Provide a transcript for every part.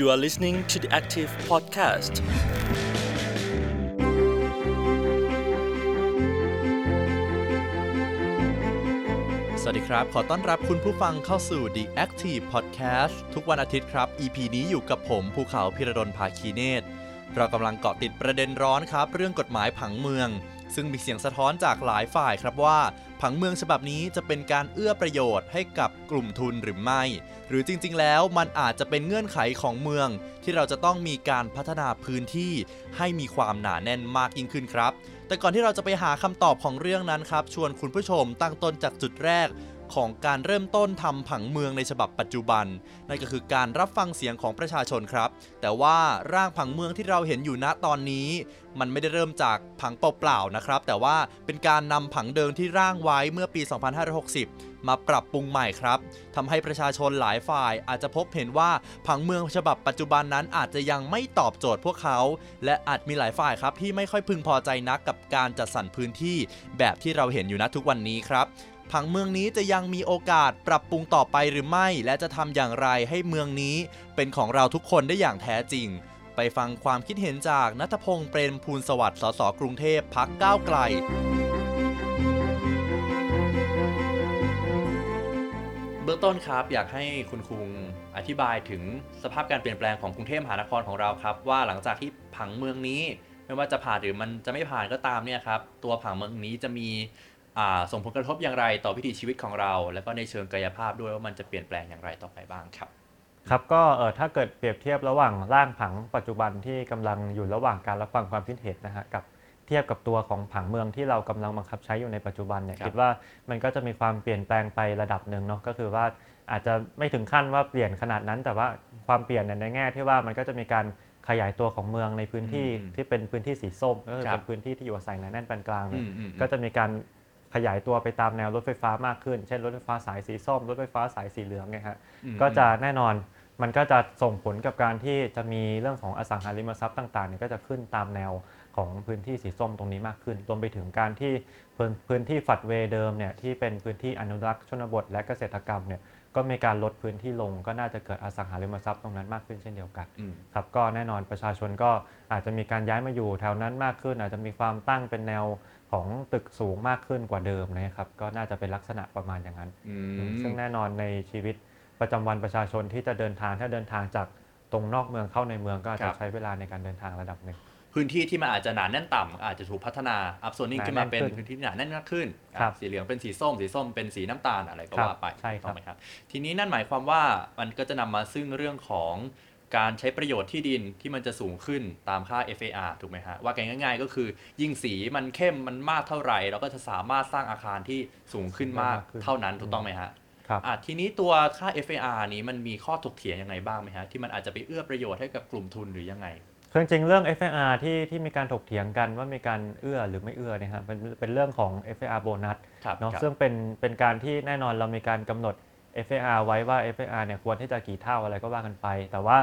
You are listening to the Active Podcast. สวัสดีครับ ขอต้อนรับคุณผู้ฟังเข้าสู่ The Active Podcast ทุกวันอาทิตย์ครับ EP นี้อยู่กับผมภูเขาพิรดลภาคีเนต เรากำลังเกาะติดประเด็นร้อนครับ เรื่องกฎหมายผังเมือง ซึ่งมีเสียงสะท้อนจากหลายฝ่ายครับว่า ผังเมืองฉบับนี้จะเป็นการเอื้อประโยชน์ให้กับกลุ่มทุนหรือไม่ หรือจริง ๆ แล้วมันอาจจะเป็นเงื่อนไขของเมือง ที่เราจะต้องมีการพัฒนาพื้นที่ ให้มีความหนาแน่นมากยิ่งขึ้นครับ แต่ก่อนที่เราจะไปหาคำตอบของเรื่องนั้นครับ ชวนคุณผู้ชมตั้งต้นจากจุดแรก ของการเริ่มต้นทำผังเมืองในฉบับปัจจุบัน นั่นก็คือการรับฟังเสียงของประชาชนครับ แต่ว่าร่างผังเมืองที่เราเห็นอยู่ณตอนนี้ มันไม่ได้เริ่มจากผังเปล่าๆนะครับ แต่ว่าเป็นการนำผังเดิมที่ร่างไว้เมื่อปี 2560 มาปรับปรุงใหม่ครับทำให้ประชาชนหลายฝ่ายอาจจะพบเห็นว่าผังเมืองฉบับปัจจุบันนั้นอาจจะยังไม่ตอบโจทย์พวกเขา และอาจมีหลายฝ่ายครับที่ไม่ค่อยพึงพอใจนักกับการจัดสรรพื้นที่แบบที่เราเห็นอยู่ณทุกวันนี้ครับ ผังเมืองนี้จะยังมีโอกาสปรับปรุงต่อไปหรือไม่ และจะทำอย่างไรให้เมืองนี้เป็นของเราทุกคนได้อย่างแท้จริง ไปฟังความคิดเห็นจากนัทพงษ์เปรมภูลสวัสดิ์สสกรุงเทพพักก้าวไกล เบื้องต้นครับ อยากให้คุณคุงอธิบายถึงสภาพการเปลี่ยนแปลงของกรุงเทพมหานครของเราครับ ว่าหลังจากที่ผังเมืองนี้ ไม่ว่าจะผ่านหรือมันจะไม่ผ่านก็ตามเนี่ยครับ ตัวผังเมืองนี้จะมี ส่งผลกระทบอย่างไรต่อวิถีชีวิตของเรา แล้วก็ในเชิงกายภาพด้วยว่ามันจะเปลี่ยนแปลงอย่างไรต่อไปบ้างครับ ครับก็เออถ้าเกิดเปรียบเทียบระหว่างร่างผังปัจจุบันที่กำลังอยู่ระหว่างการรับฟังความคิดเห็นนะฮะกับเทียบกับตัวของผังเมืองที่เรากำลังบังคับใช้อยู่ในปัจจุบันเนี่ยครับคิดว่ามันก็จะมีความเปลี่ยนแปลงไประดับหนึ่งเนาะก็คือว่าอาจจะไม่ถึงขั้นว่าเปลี่ยนขนาดนั้น แต่ว่าความเปลี่ยนเนี่ยในแง่ที่ว่ามันก็จะมีการขยายตัวของเมืองในพื้นที่อืมที่เป็นพื้นที่สีส้มก็คือครับเป็นพื้นที่ที่อยู่อาศัยหนาแน่นปานกลางเนี่ยอืมอืมก็จะมีการ ขยายตัวไปตามแนวรถไฟฟ้ามากขึ้น เช่นรถไฟฟ้าสายสีส้ม รถไฟฟ้าสายสีเหลืองเนี่ยฮะอืมก็จะแน่นอนมันก็จะส่งผลกับการที่จะมีเรื่องของอสังหาริมทรัพย์ต่างๆเนี่ยก็จะขึ้นตามแนวของพื้นที่สีส้มตรงนี้มากขึ้น รวมไปถึงการที่พื้นพื้นที่ฝัดเวย์เดิมเนี่ยที่เป็นพื้นที่อนุรักษ์ชนบทและเกษตรกรรมเนี่ยก็มีการลดพื้นที่ลง ก็น่าจะเกิดอสังหาริมทรัพย์ตรงนั้นมากขึ้นเช่นเดียวกันอืมครับก็แน่นอนประชาชนก็อาจจะมีการย้ายมาอยู่แถวนั้นมากขึ้น อาจจะมีความตั้งเป็นแนว ของตึกสูงมากขึ้นกว่าเดิมนะครับ ก็น่าจะเป็นลักษณะประมาณอย่างนั้นอืมซึ่งแน่นอนในชีวิตประจำวันประชาชนที่จะเดินทางถ้าเดินทางจากตรงนอกเมืองเข้าในเมืองก็อาจครัจะบใช้เวลาในการเดินทางระดับหนึ่งพื้นที่ที่มันอาจจะหนาแน่นต่ำอาจจะถูกพัฒนาอัพโซนิ่งหนาขึ้นมาเป็นแน่นขึ้นพื้นที่ที่หนาแน่นมากขึ้นครับสีเหลืองเป็นสีส้ม สีส้มเป็นสีน้ำตาลอะไรก็ครับว่าไปใช่ครับถูกไหมครับทีนี้นั่นหมายความว่ามันก็จะนำมาซึ่งเรื่องของ การใช้ประโยชน์ที่ดินที่มันจะสูงขึ้นตามค่า FAR ถูกไหมฮะ ว่ากันง่ายๆ ก็คือยิ่งสีมันเข้มมันมากเท่าไหร่ เราก็จะสามารถสร้างอาคารที่สูงขึ้นมากมากขึ้นเท่านั้นถูกต้องไหมฮะครับอะทีนี้ตัวค่า FAR นี้มันมีข้อถกเถียงยังไงบ้างไหมฮะ ที่มันอาจจะไปเอื้อประโยชน์ให้กับกลุ่มทุนหรือยังไงคือจริงๆเรื่อง FIR ที่ที่มีการถกเถียงกันว่ามีการเอื้อหรือไม่เอื้อเนี่ยฮะเป็นเป็นเรื่องของ FIR โบนัสครับเนาะครับซึ่งเป็นเป็นการที่แน่นอนเรามีการกำหนด FIR ไว้ว่า FIR เนี่ยควรที่จะกี่เท่าอะไรก็ว่ากันไป แต่ว่า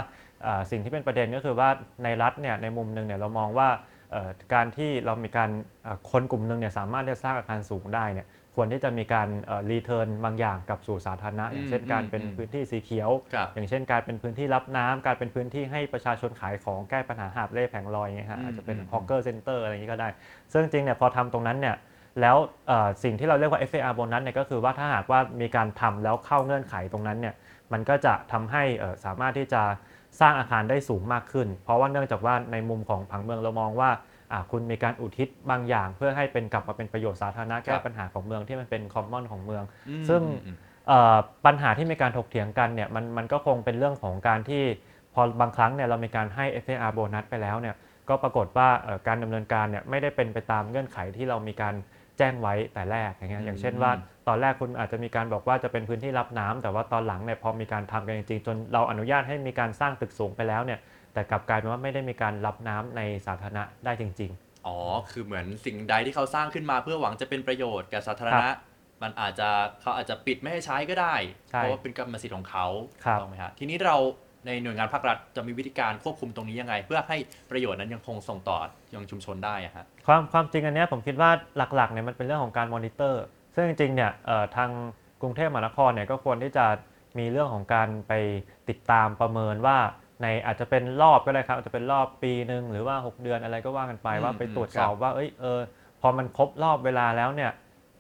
อ่าสิ่งที่เป็นประเด็นก็คือว่าในรัฐเนี่ยในมุมหนึ่งเนี่ยเรามองว่าเอ่อการที่เรามีการอ่าคนกลุ่มหนึ่งเนี่ยสามารถที่จะสร้างอาคารสูงได้เนี่ยควรที่จะมีการ return บางอย่างกลับสู่สาธารณะอย่างเช่นการเป็นพื้นที่สีเขียวครับอย่างเช่นการเป็นพื้นที่รับน้ำการเป็นพื้นที่ให้ประชาชนขายของแก้ปัญหาหาบเร่แผงลอยอย่างเงี้ยฮะอืมอาจจะเป็นอืม hawker center อะไรอย่างงี้ก็ได้ ซึ่งจริงๆเนี่ยพอทำตรงนั้นเนี่ย แล้วเอ่อสิ่งที่เราเรียกว่า FAR โบนัสเนี่ยก็คือว่าถ้าหากว่ามีการทำแล้วเข้าเงื่อนไขตรงนั้นเนี่ยมันก็จะทำให้เอ่อสามารถที่จะสร้างอาคารได้สูงมากขึ้น เพราะว่าเนื่องจากว่าในมุมของผังเมืองเรามองว่าอะคุณมีการอุทิศบางอย่างเพื่อให้เป็นกลับมาเป็นประโยชน์สาธารณะแก้ปัญหาของเมืองที่มันเป็นคอมมอนของเมืองอืมซึ่งอืมเอ่อปัญหาที่มีการถกเถียงกันเนี่ยมันมันก็คงเป็นเรื่องของการที่พอบางครั้งเนี่ยเรามีการให้ FAR โบนัสไปแล้วเนี่ยก็ปรากฏว่าเอ่อการดำเนินการเนี่ยไม่ได้เป็นไปตามเงื่อนไขที่เรามีการ แจ้งไว้แต่แรกอย่างเงี้ยอย่างเช่นว่าตอนแรกคุณอาจจะมีการบอกว่าจะเป็นพื้นที่รับน้ำแต่ว่าตอนหลังเนี่ยพอมีการทำกันจริงๆจนเราอนุญาตให้มีการสร้างตึกสูงไปแล้วเนี่ยแต่กลับกลายเป็นว่าไม่ได้มีการรับน้ำในสาธารณะได้จริงอ๋อ คือเหมือนสิ่งใดที่เขาสร้างขึ้นมาเพื่อหวังจะเป็นประโยชน์กับสาธารณะ มันอาจจะเขาอาจจะปิดไม่ให้ใช้ก็ได้ใช่เพราะว่าเป็นกรรมสิทธิ์ของเขาครับถูกต้องไหมฮะทีนี้เรา ในหน่วยงานภาครัฐจะมีวิธีการควบคุมตรงนี้ยังไง เพื่อให้ประโยชน์นั้นยังคงส่งต่อยังชุมชนได้อะฮะความความจริงอันเนี้ยผมคิดว่าหลักๆเนี่ยมันเป็นเรื่องของการมอนิเตอร์ ซึ่งจริงๆเนี่ยเอ่อทางกรุงเทพมหานครเนี่ยก็ควรที่จะมีเรื่องของการไปติดตามประเมินว่าในอาจจะเป็นรอบก็ได้ครับอาจจะเป็นรอบปีหนึ่งหรือว่า 6 เดือนอะไรก็ว่ากันไปอืมว่าไปอืมตรวจครัสบอบว่าเอ้ยเออพอมันครบรอบเวลาแล้วเนี่ย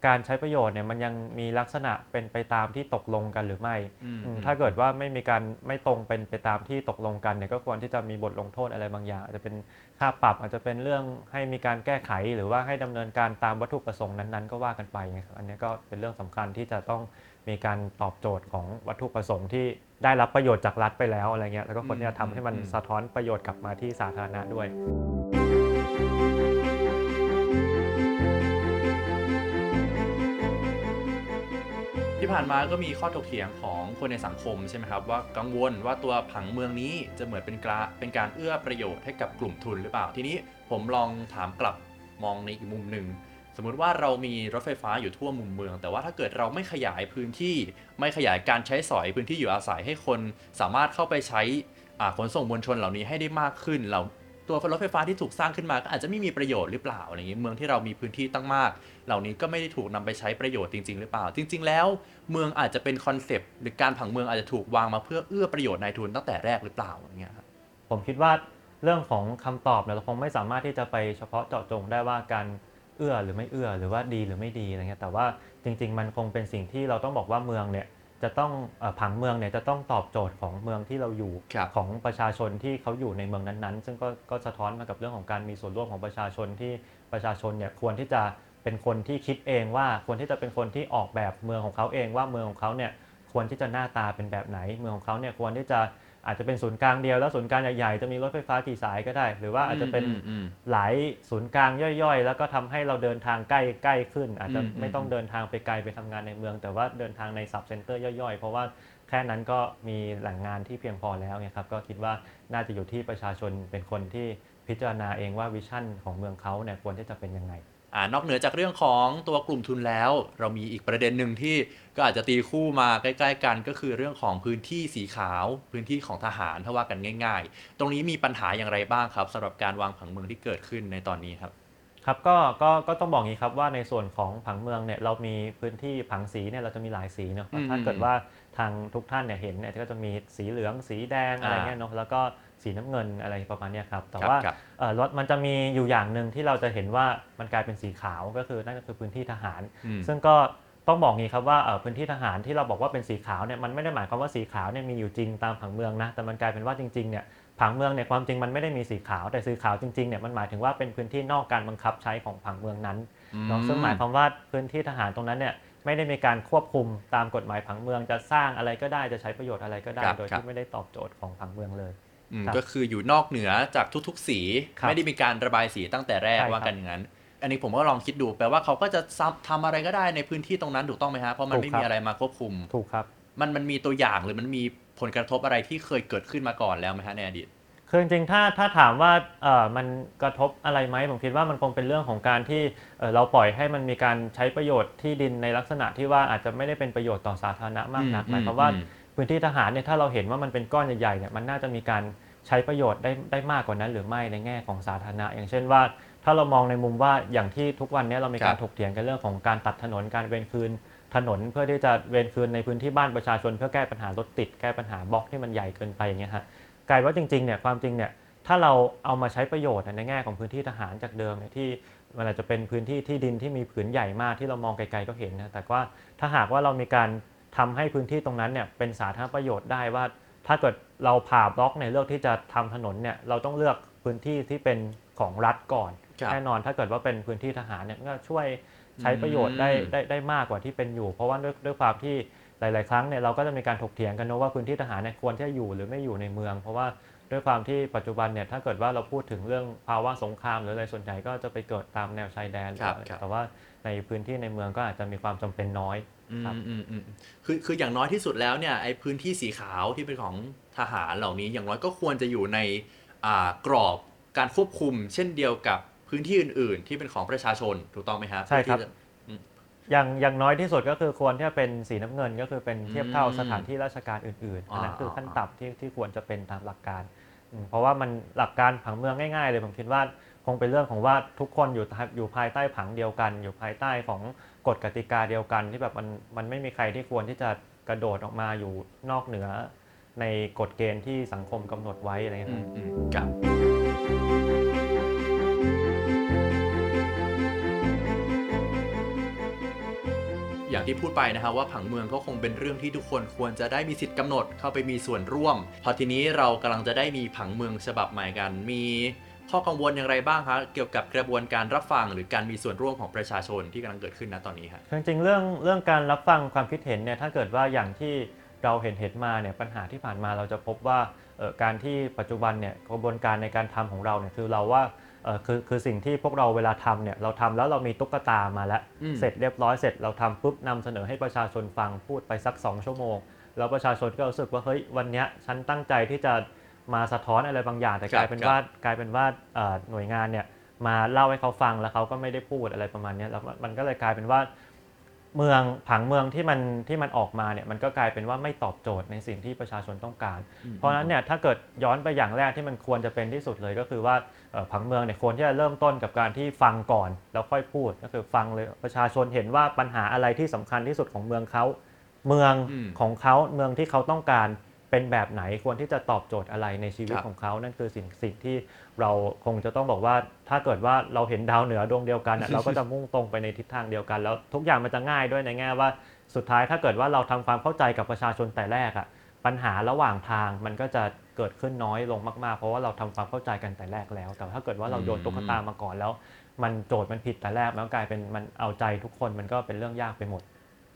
การใช้ประโยชน์เนี่ยมันยังมีลักษณะเป็นไปตามที่ตกลงกันหรือไม่อืมอืมถ้าเกิดว่าไม่มีการไม่ตรงเป็นไปตามที่ตกลงกันเนี่ยก็ควรที่จะมีบทลงโทษอะไรบางอย่าง อาจจะเป็นค่าปรับอาจจะเป็นเรื่องให้มีการแก้ไขหรือว่าให้ดำเนินการตามวัตถุประสงค์นั้นๆ ก็ว่ากันไปไงครับอันนี้ก็เป็นเรื่องสำคัญที่จะต้องมีการตอบโจทย์ของวัตถุประสงค์ที่ได้รับประโยชน์จากรัฐไปแล้วอะไรเงี้ยแล้วก็ควรที่จะทำให้มันอืมสะท้อนประโยชน์กลับมาที่สาธารณะด้วย ที่ผ่านมาก็มีข้อถกเถียงของคนในสังคมใช่ไหมครับว่ากังวลว่าตัวผังเมืองนี้จะเหมือนเป็นกราเป็นการเอื้อประโยชน์ให้กับกลุ่มทุนหรือเปล่า ทีนี้ผมลองถามกลับมองในอีกมุมหนึ่งสมมุติว่าเรามีรถไฟฟ้าอยู่ทั่วมุมเมือง แต่ว่าถ้าเกิดเราไม่ขยายพื้นที่ ไม่ขยายการใช้สอยพื้นที่อยู่อาศัยให้คนสามารถเข้าไปใช้ขนส่งมวลชนเหล่านี้ให้ได้มากขึ้นเรา ตัวรถไฟฟ้าที่ถูกสร้างขึ้นมาก็อาจจะไม่มีประโยชน์หรือเปล่าอะไรอย่างนี้เมืองที่เรามีพื้นที่ตั้งมาก เหล่านี้ก็ไม่ได้ถูกนำไปใช้ประโยชน์จริง ๆ หรือเปล่า จริง ๆ แล้ว เมืองอาจจะเป็นคอนเซปต์หรือการผังเมืองอาจจะถูกวางมาเพื่อเอื้อประโยชน์นายทุนตั้งแต่แรกหรือเปล่าอย่างเงี้ยครับผมคิดว่าเรื่องของคำตอบเนี่ยเราคงไม่สามารถที่จะไปเฉพาะเจาะจงได้ว่าการเอื้อหรือไม่เอื้อหรือว่าดีหรือไม่ดีอะไรเงี้ยแต่ว่าจริง ๆ มันคงเป็นสิ่งที่เราต้องบอกว่าเมืองเนี่ย จะต้องเอ่อผังเมืองเนี่ยจะต้องตอบโจทย์ของเมืองที่เราอยู่ครับของประชาชนที่เขาอยู่ในเมืองนั้นๆ ซึ่งก็ก็สะท้อนมากับเรื่องของการมีส่วนร่วมของประชาชนที่ประชาชนเนี่ยควรที่จะเป็นคนที่คิดเองว่าควรที่จะเป็นคนที่ออกแบบเมืองของเขาเองว่าเมืองของเขาเนี่ยควรที่จะหน้าตาเป็นแบบไหน เมืองของเขาเนี่ยควรที่จะ อาจจะเป็นศูนย์กลางเดียวแล้วศูนย์กลางใหญ่ๆจะมีรถไฟฟ้ากี่สายก็ได้ หรือว่าอาจจะเป็นอืมอืมหลายศูนย์กลางย่อยๆ แล้วก็ทำให้เราเดินทางใกล้ใกล้ขึ้น อาจจะอืมไม่ต้องอืมเดินทางไปไกลไปทำงานในเมือง แต่ว่าเดินทางในซับเซ็นเตอร์ย่อยๆ เพราะว่าแค่นั้นก็มีแหล่งงานที่เพียงพอแล้วไงครับก็คิดว่าน่าจะอยู่ที่ประชาชนเป็นคนที่พิจารณาเองว่าวิชั่นของเมืองเขาเนี่ยควรที่จะเป็นยังไง อ่านอกเหนือจากเรื่องของตัวกลุ่มทุนแล้ว เรามีอีกประเด็นหนึ่งที่ก็อาจจะตีคู่มาใกล้ ๆ กันก็คือเรื่องของพื้นที่สีขาว พื้นที่ของทหารถ้าว่ากันง่าย ๆ ตรงนี้มีปัญหาอย่างไรบ้างครับสำหรับการวางผังเมืองที่เกิดขึ้นในตอนนี้ครับครับก็ก็ก็ต้องบอกอย่างนี้ครับว่าในส่วนของผังเมืองเนี่ยเรามีพื้นที่ผังสีเนี่ยเราจะมีหลายสีเนาะอืมถ้าเกิดว่าทางทุกท่านเนี่ยเห็นเนี่ยก็จะมีสีเหลืองสีแดงอะไรอ่าเงี้ยเนาะแล้วก็ สีน้ำเงินอะไรประมาณเนี้ยครับ แต่ครับว่าครับเอ่อรถมันจะมีอยู่อย่างหนึ่งที่เราจะเห็นว่ามันกลายเป็นสีขาวก็คือนั่นก็คือพื้นที่ทหาร อืม ซึ่งก็ต้องบอกงี้ครับว่าเอ่อพื้นที่ทหารที่เราบอกว่าเป็นสีขาวเนี่ยมันไม่ได้หมายความว่าสีขาวเนี่ยมีอยู่จริงตามผังเมืองนะแต่มันกลายเป็นว่าจริงๆเนี่ยผังเมืองเนี่ยความจริงมันไม่ได้มีสีขาว แต่สีขาวจริงๆเนี่ยมันหมายถึงว่าเป็นพื้นที่นอกการบังคับใช้ของผังเมืองนั้นเนาะซึ่งหมายความว่าพื้นที่ทหารตรงนั้นเนี่ยไม่ได้มีการควบคุมตามกฎหมายผังเมืองจะสร้างอะไรก็ได้จะใช้ประโยชน์อะไรก็ได้ ครับโดยครับ ที่ไม่ได้ตอบโจทย์ของผังเมืองเลยอืมครับ ก็คืออยู่นอกเหนือจากทุกๆ สีครับไม่ได้มีการระบายสีตั้งแต่แรกใช่ครับว่ากันอย่างนั้น อันนี้ผมก็ลองคิดดูแปลว่าเขาก็จะซ้ำทำอะไรก็ได้ในพื้นที่ตรงนั้นถูกต้องไหมฮะเพราะมันถูกไม่ครับมีอะไรมาควบคุมถูกครับ มันมันมีตัวอย่างหรือมันมีผลกระทบอะไรที่เคยเกิดขึ้นมาก่อนแล้วไหมฮะในอดีตคือจริงๆถ้าถ้าถามว่าเอ่อมันกระทบอะไรไหมผมคิดว่ามันคงเป็นเรื่องของการที่เอ่อเราปล่อยให้มันมีการใช้ประโยชน์ที่ดินในลักษณะที่ว่าอาจจะไม่ได้เป็นประโยชน์ต่อสาธารณะมากนักอืมหมายความว่าอืม พื้นที่ทหารเนี่ยถ้าเราเห็นว่ามันเป็นก้อนใหญ่ๆเนี่ยมันน่าจะมีการใช้ประโยชน์ได้ได้มากกว่านั้น หรือไม่ในแง่ของสาธารณะ อย่างเช่นว่า ถ้าเรามองในมุมว่าอย่างที่ทุกวันนี้เรามีการถกเถียงกันเรื่องของการตัดถนนการเวนคืนถนนเพื่อที่จะเวนคืนในพื้นที่บ้านประชาชน เพื่อแก้ปัญหารถติดแก้ปัญหาบล็อกที่มันใหญ่เกินไปอย่างเงี้ยฮะกลายว่าจริงๆเนี่ยความจริงเนี่ยถ้าเราเอามาใช้ประโยชน์ในแง่ของพื้นที่ทหารจากเดิมเนี่ยที่มันอาจจะเป็นพื้นที่ที่ดินที่มีผืนใหญ่มากที่เรามองไกลๆก็เห็นนะแต่ว่าถ้าหากว่าเรามีการ ทำให้พื้นที่ตรงนั้นเนี่ยเป็นสาธารณประโยชน์ได้ว่า ถ้าเกิดเราผ่าบล็อกเนี่ยเลือกที่จะทำถนนเนี่ยเราต้องเลือกพื้นที่ที่เป็นของรัฐก่อนครับแน่นอนถ้าเกิดว่าเป็นพื้นที่ทหารเนี่ยก็ช่วยใช้ประโยชน์ได้อืมได้ได้มากกว่าที่เป็นอยู่ เพราะว่าด้วยด้วยความที่หลาย ๆ ครั้งเนี่ยเราก็จะมีการถกเถียงกันนะว่าพื้นที่ทหารเนี่ยควรที่จะอยู่หรือไม่อยู่ในเมือง เพราะว่าด้วยความที่ปัจจุบันเนี่ยถ้าเกิดว่าเราพูดถึงเรื่องภาวะสงครามหรืออะไรส่วนใหญ่ก็จะไปเกิดตามแนวชายแดนครับหรืออะไรครับแต่ว่าในพื้นที่ในเมืองก็อาจจะมีความจำเป็นน้อย อืมครับอืมอืมคือคืออย่างน้อยที่สุดแล้วเนี่ยไอ้พื้นที่สีขาวที่เป็นของทหารเหล่านี้อย่างน้อยก็ควรจะอยู่ในอ่ากรอบการควบคุม เช่นเดียวกับพื้นที่อื่น ๆ ที่เป็นของประชาชนถูกต้องไหมครับใช่ครับเพื่อที่จะอย่างอย่างน้อยที่สุดก็คือควรที่จะเป็นสีน้ำเงินก็คือเป็นเทียบเท่าอืมสถานที่ราชการอื่นๆอ่าอันนั้นคืออ่าขั้นต่ำที่ที่ควรจะเป็นตามหลักการอืมเพราะว่ามันหลักการผังเมืองง่ายๆเลยผมคิดว่าคงเป็นเรื่องของว่าทุกคนอยู่อยู่ภายใต้ผังเดียวกัน อยู่ภายใต้ของ กฎกติกาเดียวกันที่แบบมันมันไม่มีใครที่ควรที่จะกระโดดออกมาอยู่นอกเหนือ ในกฎเกณฑ์ที่สังคมกำหนดไว้อะไรเงี้ยอืครับมอืมครับอย่างที่พูดไปนะครับว่าผังเมืองก็คงเป็นเรื่องที่ทุกคนควรจะได้มีสิทธิ์กำหนดเข้าไปมีส่วนร่วม พอทีนี้เรากำลังจะได้มีผังเมืองฉบับใหม่กันมี ข้อกังวลอย่างไรบ้างคะเกี่ยวกับกระบวนการรับฟัง หรือการมีส่วนร่วมของประชาชนที่กำลังเกิดขึ้นณตอนนี้ครับจริงๆเรื่องเรื่องการรับฟังความคิดเห็นเนี่ยถ้าเกิดว่าอย่างที่เราเห็นเห็นมาเนี่ยปัญหาที่ผ่านมาเราจะพบว่าเอ่อการที่ปัจจุบันเนี่ยกระบวนการในการทำของเราเนี่ยคือเราว่าเอ่อคือคือสิ่งที่พวกเราเวลาทำเนี่ยเราทำแล้วเรามีตุ๊กตามาแล้วอืมเสร็จเรียบร้อยเสร็จเราทำปุ๊บนำเสนอให้ประชาชนฟังพูดไปสัก 2 ชั่วโมง แล้วประชาชนก็รู้สึกว่าเฮ้ยวันเนี้ยฉันตั้งใจที่จะ มาสะท้อนอะไรบางอย่าง แต่ครับกลายเป็นครับว่ากลายเป็นว่าเอ่อหน่วยงานเนี่ยมาเล่าให้เขาฟังแล้วเขาก็ไม่ได้พูดอะไรประมาณเนี้ยแล้วมันก็เลยกลายเป็นว่าเมืองผังเมืองที่มันที่มันออกมาเนี่ยมันก็กลายเป็นว่าไม่ตอบโจทย์ในสิ่งที่ประชาชนต้องการ เพราะฉะนั้นเนี่ยถ้าเกิดย้อนไปอย่างแรกที่มันควรจะเป็นที่สุดเลย ก็คือว่าเอ่อผังเมืองเนี่ยควรที่จะเริ่มต้นกับการที่ฟังก่อนแล้วค่อยพูดก็คือฟังเลยประชาชนเห็นว่าปัญหาอะไรที่สำคัญที่สุดของเมืองเขาเมืองอืมของเขาเมืองที่เขาต้องการ เป็นแบบไหนควรที่จะตอบโจทย์อะไรในชีวิตครับของเขา นั่นคือสิ่งสิ่งที่เราคงจะต้องบอกว่า ถ้าเกิดว่าเราเห็นดาวเหนือดวงเดียวกันน่ะเราก็จะมุ่งตรงไปในทิศทางเดียวกัน แล้วทุกอย่างมันจะง่ายด้วยในแง่ว่าสุดท้ายถ้าเกิดว่าเราทำความเข้าใจกับประชาชนแต่แรกอะปัญหาระหว่างทางมันก็จะเกิดขึ้นน้อยลงมากๆ เพราะว่าเราทำความเข้าใจกันแต่แรกแล้ว แต่ถ้าเกิดว่าเราโยนตุ๊กตามาก่อนแล้ว มันโจทย์มันผิดแต่แรกแล้วกลายเป็นมันเอาใจทุกคนมันก็เป็นเรื่องยากไปหมด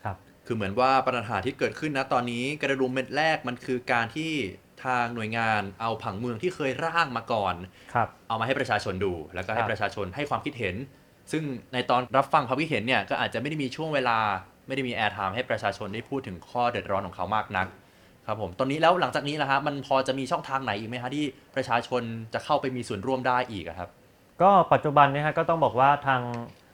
ครับ คือเหมือนว่าปัญหาที่เกิดขึ้นนะตอนนี้กระดุมเม็ดแรกมันคือการที่ทางหน่วยงานเอาผังเมืองที่เคยร่างมาก่อน ครับ เอามาให้ประชาชนดู แล้วก็ให้ครับ ประชาชนให้ความคิดเห็น ซึ่งในตอนรับฟังความคิดเห็นเนี่ยก็อาจจะไม่ได้มีช่วงเวลา ไม่ได้มีแอร์ไทม์ให้ประชาชนได้พูดถึงข้อเดือดร้อนของเขามากนัก ครับผมตอนนี้แล้วหลังจากนี้นะฮะมันพอจะมีช่องทางไหนอีกไหมฮะที่ประชาชนจะเข้าไปมีส่วนร่วมได้อีกอะครับ ก็ปัจจุบันเนี้ฮะก็ต้องบอกว่าทาง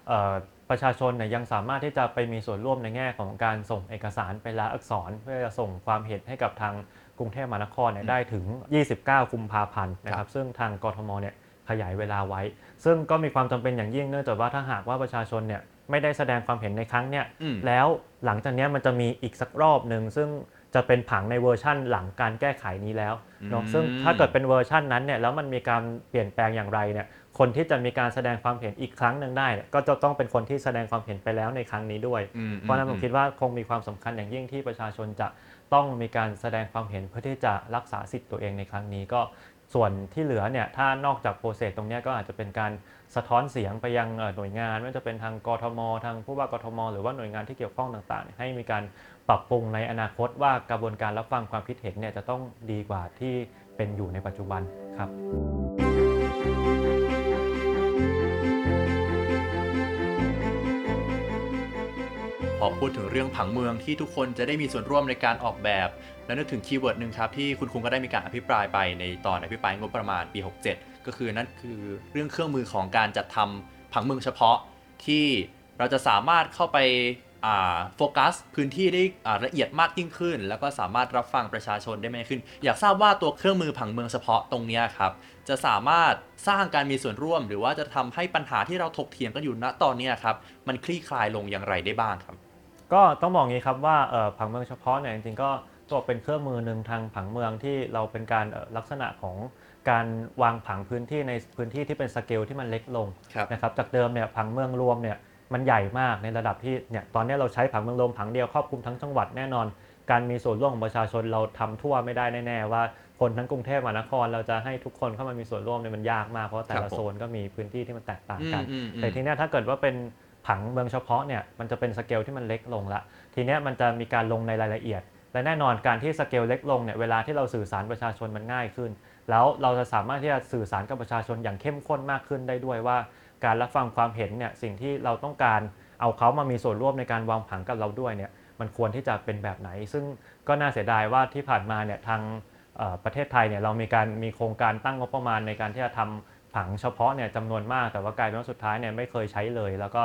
เอ่อ ประชาชนเนี่ยยังสามารถที่จะไปมีส่วนร่วมในแง่ของการส่งเอกสารเป็นลายอักษร เพื่อจะส่งความเห็นให้กับทางกรุงเทพมหานครเนี่ยได้ถึง 29 กุมภาพันธ์นะคครัรับบซึ่งทางกทมเนี่ยขยายเวลาไว้ ซึ่งก็มีความจำเป็นอย่างยิ่งเนื่องจากว่าถ้าหากว่าประชาชนเนี่ยไม่ได้แสดงความเห็นในครั้งเนี่ยอืมแล้วหลังจากเนี้ยมันจะมีอีกสักรอบหนึ่งซึ่งจะเป็นผังในเวอร์ชั่นหลังการแก้ไขนี้แล้วเนาะอืมซึ่งถ้าเกิดเป็นเวอร์ชั่นนั้นเนี่ยแล้วมันมีการเปลี่ยนแปลงอย่างไรเนี่ย คนที่จะมีการแสดงความเห็นอีกครั้งหนึ่งได้เนี่ยก็จะต้องเป็นคนที่แสดงความเห็นไปแล้วในครั้งนี้ด้วยอืมเพราะฉะนั้นผมคิดว่าคงมีความสำคัญอย่างยิ่งที่ประชาชนจะต้องมีการแสดงความเห็นเพื่อที่จะรักษาสิทธิ์ตัวเองในครั้งนี้ก็ส่วนที่เหลือเนี่ยถ้านอกจากโปรเซสตรงเนี้ยก็อาจจะเป็นการสะท้อนเสียงไปยังเอ่อหน่วยงานไม่ว่าจะเป็นทางกทม ทางผู้ว่ากทม หรือว่าหน่วยงานที่เกี่ยวข้องต่างๆ ให้มีการปรับปรุงในอนาคตว่ากระบวนการรับฟังความคิดเห็นเนี่ยจะต้องดีกว่าที่เป็นอยู่ในปัจจุบันครับ พอพูดถึงเรื่องผังเมืองที่ทุกคนจะได้มีส่วนร่วมในการออกแบบ และนึกถึงคีย์เวิร์ดหนึ่งครับที่คุณคุงก็ได้มีการอภิปรายไปในตอนอภิปรายงบประมาณปี 67 ก็คือนั่นคือเรื่องเครื่องมือของการจัดทำผังเมืองเฉพาะที่เราจะสามารถเข้าไปโฟกัสพื้นที่ได้ละเอียดมากยิ่งขึ้น แล้วก็สามารถรับฟังประชาชนได้มากขึ้น อยากทราบว่าตัวเครื่องมือผังเมืองเฉพาะตรงนี้ครับ จะสามารถสร้างการมีส่วนร่วม หรือว่าจะทำให้ปัญหาที่เราถกเถียงกันอยู่ณตอนนี้ครับ มันคลี่คลายลงอย่างไรได้บ้างครับ ก็ต้องบอกงี้ครับว่าเอ่อผังเมืองเฉพาะเนี่ยจริงๆก็ตัวเป็นเครื่องมือหนึ่งทางผังเมืองที่เราเป็นการเอ่อลักษณะของการวางผังพื้นที่ในพื้นที่ที่เป็นสเกลที่มันเล็กลงครับนะครับจากเดิมเนี่ยผังเมืองรวมเนี่ยมันใหญ่มากในระดับที่เนี่ยตอนนี้เราใช้ผังเมืองรวมผังเดียวครอบคลุมทั้งจังหวัดแน่นอน การมีส่วนร่วมของประชาชนเราทำทั่วไม่ได้แน่ๆว่าคนทั้งกรุงเทพมหานคร เราจะให้ทุกคนเข้ามามีส่วนร่วมเนี่ยมันยากมากเพราะแต่ครัละบผมโซนก็มีพื้นที่ที่มันแตกต่างกันอืมอืมอืมแต่ทีเนี้ยถ้าเกิดว่าเป็น ผังเมืองเฉพาะเนี่ยมันจะเป็นสเกลที่มันเล็กลงละทีเนี้ยมันจะมีการลงในรายละเอียด และแน่นอนการที่สเกลเล็กลงเนี่ยเวลาที่เราสื่อสารประชาชนมันง่ายขึ้น แล้วเราจะสามารถที่จะสื่อสารกับประชาชนอย่างเข้มข้นมากขึ้นได้ด้วยว่า การรับฟังความเห็นเนี่ยสิ่งที่เราต้องการเอาเขามามีส่วนร่วมในการวางผังกับเราด้วยเนี่ยมันควรที่จะเป็นแบบไหน ซึ่งก็น่าเสียดายว่าที่ผ่านมาเนี่ยทางประเทศไทยเนี่ยเรามีการมีโครงการตั้งงบประมาณในการที่จะทำผังเฉพาะเนี่ยจำนวนมากแต่ว่ากลายเป็นว่าสุดท้ายเนี่ยไม่เคยใช้เลย แล้วก็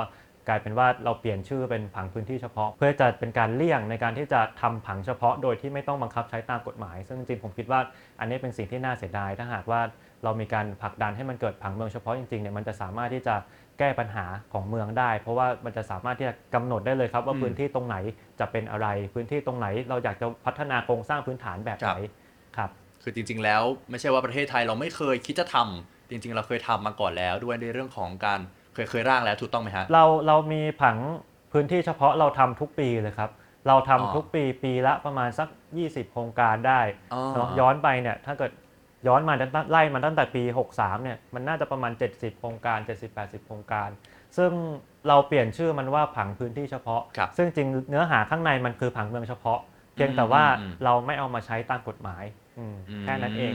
กลายเป็นว่าเราเปลี่ยนชื่อเป็นผังพื้นที่เฉพาะ เพื่อจะเป็นการเลี่ยงในการที่จะทำผังเฉพาะ โดยที่ไม่ต้องบังคับใช้ตามกฎหมาย ซึ่งจริงๆผมคิดว่าอันนี้เป็นสิ่งที่น่าเสียดายถ้าหากว่าเรามีการผลักดันให้มันเกิดผังเมืองเฉพาะจริงๆเนี่ยมันจะสามารถที่จะแก้ปัญหาของเมืองได้ เพราะว่ามันจะสามารถที่จะกำหนดได้เลยครับว่าอืมพื้นที่ตรงไหนจะเป็นอะไร พื้นที่ตรงไหน เราอยากจะพัฒนาโครงสร้างพื้นฐานแบบไหนครับคือจริง ๆ แล้วไม่ใช่ว่าประเทศไทยเราไม่เคยคิดจะทำจริง ๆ เราเคยทำมาก่อนแล้วด้วยในเรื่องของการ เคยเคยร่างแล้วถูกต้องไหมฮะ เราเรามีผังพื้นที่เฉพาะเราทำทุกปีเลยครับ เราทำอ๋อทุกปีปีละประมาณสัก 20 โครงการได้อ๋อ เนอะย้อนไปเนี่ยถ้าเกิดย้อนมาตั้งไล่มาตั้งแต่ปี 63เนี่ยมันน่าจะประมาณ 70 โครงการ 70-80 โครงการ ซึ่งเราเปลี่ยนชื่อมันว่าผังพื้นที่เฉพาะ ครับซึ่งจริงเนื้อหาข้างในมันคือผังเมืองเฉพาะ เพียงแต่ว่าอืมอืมเราไม่เอามาใช้ตามกฎหมายอืมอืม แค่นั้นเอง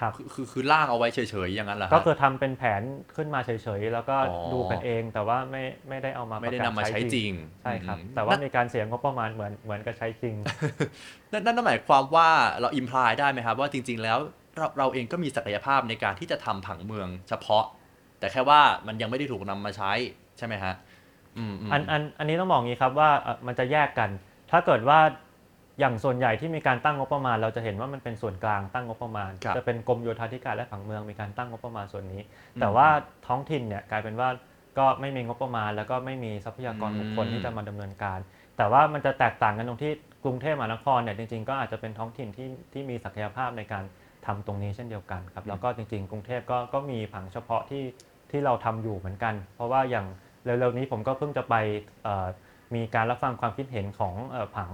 ครับคือคือคือร่างเอาไว้เฉยๆอย่างนั้นเหรอฮะ ก็คือทำเป็นแผนขึ้นมาเฉยๆ แล้วก็อ๋อ ดูกันเองแต่ว่าไม่ไม่ได้เอามาไม่ได้ประกนำมาใช้จริงใช่ครับ อืมแต่ว่ามีการเสียงบประมาณเหมือนเหมือนกับใช้จริงนั่นนั่นหมายความว่าเราอิมพลายได้ไหมครับ ว่าจริง ๆ แล้วเราเราเองก็มีศักยภาพในการที่จะทำผังเมืองเฉพาะ แต่แค่ว่ามันยังไม่ได้ถูกนำมาใช้ใช่ไหมฮะ อืมมอันอันอันนี้ต้องบอกอย่างนี้ครับว่าเอ่อมันจะแยกกัน ถ้าเกิดว่า อย่างส่วนใหญ่ที่มีการตั้งงบประมาณ เราจะเห็นว่ามันเป็นส่วนกลางตั้งงบประมาณ ครับจะเป็นกรมโยธาธิการและผังเมืองมีการตั้งงบประมาณส่วนนี้ อืมแต่ว่าท้องถิ่นเนี่ยกลายเป็นว่าก็ไม่มีงบประมาณ แล้วก็ไม่มีทรัพยากรอืม บุคคลที่จะมาดำเนินการ แต่ว่ามันจะแตกต่างกันตรงที่กรุงเทพมหานครเนี่ยจริงๆ ก็อาจจะเป็นท้องถิ่นที่ที่มีศักยภาพในการทำตรงนี้เช่นเดียวกันครับแล้วก็จริงๆ กรุงเทพก็ก็มีผังเฉพาะที่ที่เราทำอยู่เหมือนกัน เพราะว่าอย่างเร็วๆนี้ผมก็เพิ่งจะไปเอ่อมีการรับฟังความคิดเห็นของเอ่อผัง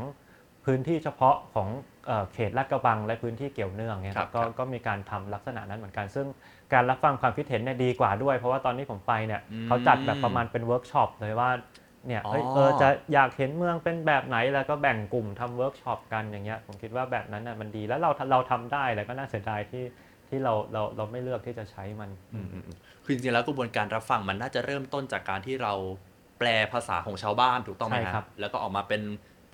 พื้นที่เฉพาะของเอ่อเขตลาดกระบัง และพื้นที่เกี่ยวเนื่องเนี่ยคครัรับบก็ครับก็มีการทำลักษณะนั้นเหมือนกัน ซึ่งการรับฟังความคิดเห็นเนี่ยดีกว่าด้วย เพราะว่าตอนนี้ผมไปเนี่ยอืมเขาจัดแบบประมาณเป็นเวิร์กช็อปเลยว่าเนี่ยเฮ้ยอ๋อเออจะอยากเห็นเมืองเป็นแบบไหนแล้วก็แบ่งกลุ่มทำเวิร์กช็อปกันอย่างเงี้ยผมคิดว่าแบบนั้นน่ะมันดีแล้วเราเราทำได้แล้วก็น่าเสียดายที่ที่เราเราเราไม่เลือกที่จะใช้มันอืมอืมอืมคือจริงๆแล้วกระบวนการรับฟังมันน่าจะเริ่มต้นจากการที่เราแปลภาษาของชาวบ้านถูกต้องไหมใช่ฮะครับ แล้วก็ออกมาเป็น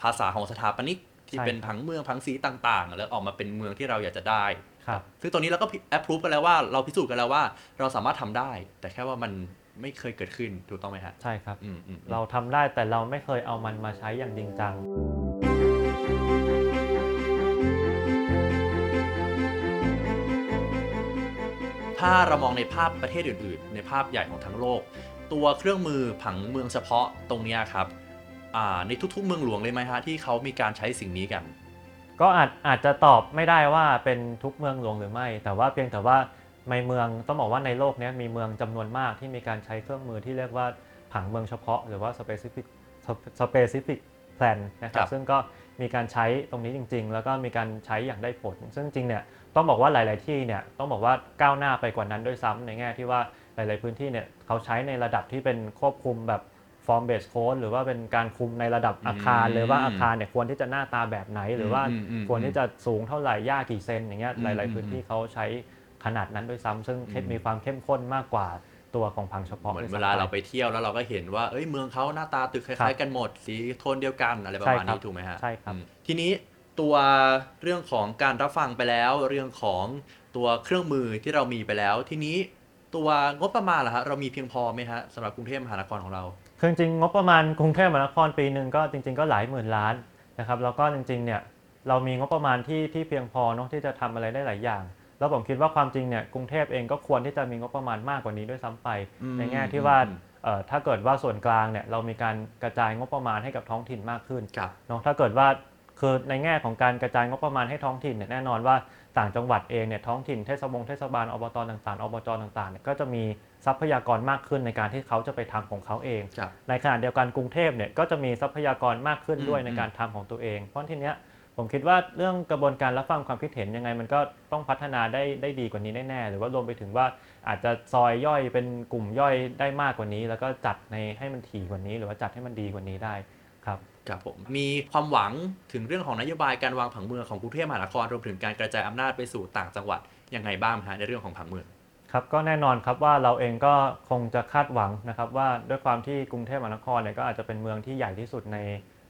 ภาษาของสถาปนิกที่ใช่เป็นครับผังเมืองผังสีต่างๆ แล้วออกมาเป็นเมืองที่เราอยากจะได้ครับซึ่งตอนนี้เราก็แอปพรูฟกันแล้วว่าเราพิสูจน์กันแล้วว่าเราสามารถทำได้ แต่แค่ว่ามันไม่เคยเกิดขึ้นถูกต้องไหมฮะใช่ครับอืมอืมอืมเราทำได้แต่เราไม่เคยเอามันมาใช้อย่างจริงจังถ้าเรามองในภาพประเทศอื่น ๆ ในภาพใหญ่ของทั้งโลก ตัวเครื่องมือผังเมืองเฉพาะตรงเนี้ยครับอ่า ในทุกๆ เมืองหลวงเลยไหมฮะที่เขามีการใช้สิ่งนี้กัน ก็อาจอาจจะตอบไม่ได้ว่าเป็นทุกเมืองหลวงหรือไม่ แต่ว่าเพียงแต่ว่าในเมืองต้องบอกว่าในโลกเนี้ยมีเมืองจำนวนมากที่มีการใช้เครื่องมือที่เรียกว่าผังเมืองเฉพาะ หรือว่า specific specific plan นะคครัรับบซึ่งก็มีการใช้ตรงนี้จริง ๆ แล้วก็มีการใช้อย่างได้ผล ซึ่งจริงเนี่ยต้องบอกว่าหลาย ๆ ที่เนี่ยต้องบอกว่าก้าวหน้าไปกว่านั้นด้วยซ้ำในแง่ที่ว่าหลาย ๆ พื้นที่เนี่ยเขาใช้ในระดับที่เป็นควบคุมแบบ form based code หรือว่าเป็นการคุมในระดับอาคารอืมเลยว่าอาคารเนี่ยควรที่จะหน้าตาแบบไหน หรือว่าอืมอืมควรที่จะสูงเท่าไหร่หญ้ากี่เซนอย่างเงี้ยอืมหลาย ๆ พื้นที่เขาใช้ขนาดนั้นด้วยซ้ำซึ่งเข้มอืมมีความเข้มข้นมากกว่าตัวของผังเฉพาะเหมือนด้วยเวซ้ำลาเราไปเที่ยวแล้วเราก็เห็นว่าเอ้ยเมืองเขาหน้าตาตึกคครัล้ายบๆกันหมดสีโทนเดียวกันอะไรประมาณใช่ครับนี้ถูกไหมฮะใช่ครับอืมทีนี้ตัวเรื่องของการรับฟังไปแล้ว เรื่องของตัวเครื่องมือที่เรามีไปแล้ว ทีนี้ตัวงบประมาณล่ะฮะเรามีเพียงพอไหมฮะสำหรับกรุงเทพมหานครของเรา คือจริงๆงบประมาณกรุงเทพมหานครปีหนึ่งก็จริง ๆ ก็หลายหมื่นล้านนะครับแล้วก็จริงๆเนี่ยเรามีงบประมาณที่ที่เพียงพอเนาะที่จะทำอะไรได้หลายอย่าง แล้วผมคิดว่าความจริงเนี่ยกรุงเทพเองก็ควรที่จะมีงบประมาณมากกว่านี้ด้วยซ้ำไปอืมในแง่ที่ว่าอืมเอ่อถ้าเกิดว่าส่วนกลางเนี่ยเรามีการกระจายงบประมาณให้กับท้องถิ่นมากขึ้นครับเนาะถ้าเกิดว่าคือในแง่ของการกระจายงบประมาณให้ท้องถิ่นเนี่ยแน่นอนว่าต่างจังหวัดเองเนี่ยท้องถิ่นเทศบงเทศบาลอบตต่างๆอบจต่างๆเนี่ยก็จะมี ทรัพยากรมากขึ้นในการที่เขาจะไปทำของเขาเองครับในขณะเดียวกันกรุงเทพเนี่ยก็จะมีทรัพยากรมากขึ้นด้วยอืมในการทำของตัวเอง เพราะทีเนี้ยผมคิดว่าเรื่องกระบวนการรับฟังความคิดเห็นยังไง มันก็ต้องพัฒนาได้ได้ดีกว่านี้แน่ๆหรือว่ารวมไปถึงว่าอาจจะซอยย่อยเป็นกลุ่มย่อยได้มากกว่านี้ แล้วก็จัดในให้มันถี่กว่านี้ หรือว่าจัดให้มันดีกว่านี้ได้ครับครับผมมีความหวังถึงเรื่องของนโยบายการวางผังเมืองของกรุงเทพมหานครรวมถึงการกระจายอำนาจไปสู่ต่างจังหวัดยังไงบ้างฮะในเรื่องของผังเมือง ครับก็แน่นอนครับว่าเราเองก็คงจะคาดหวังนะครับว่าด้วยความที่กรุงเทพมหานครเนี่ยก็อาจจะเป็นเมืองที่ใหญ่ที่สุดใน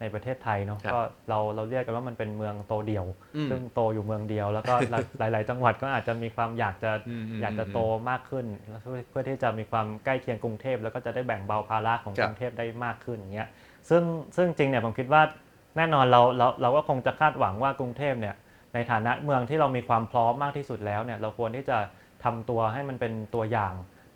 ในประเทศไทยเนาะครับก็เราเราเรียกกันว่ามันเป็นเมืองโตเดี่ยวอืมซึ่งโตอยู่เมืองเดียว แล้วก็หลายหลาย ๆ จังหวัดก็อาจจะมีความอยากจะอืมอืมอยากจะโตมากขึ้นแล้วเพื่อเพื่อที่จะมีความใกล้เคียงกรุงเทพแล้วก็จะได้แบ่งเบาภาระของครักบรุงเทพได้มากขึ้นอย่างเงี้ยซึ่งซึ่งจริงเนี่ยผมคิดว่าแน่นอนเราเราเราก็คงจะคาดหวังว่ากรุงเทพเนี่ยในฐานะเมืองที่เรามีความพร้อมมากที่สุดแล้วเนี่ยเราควรที่จะ ทำตัวให้มันเป็นตัวอย่าง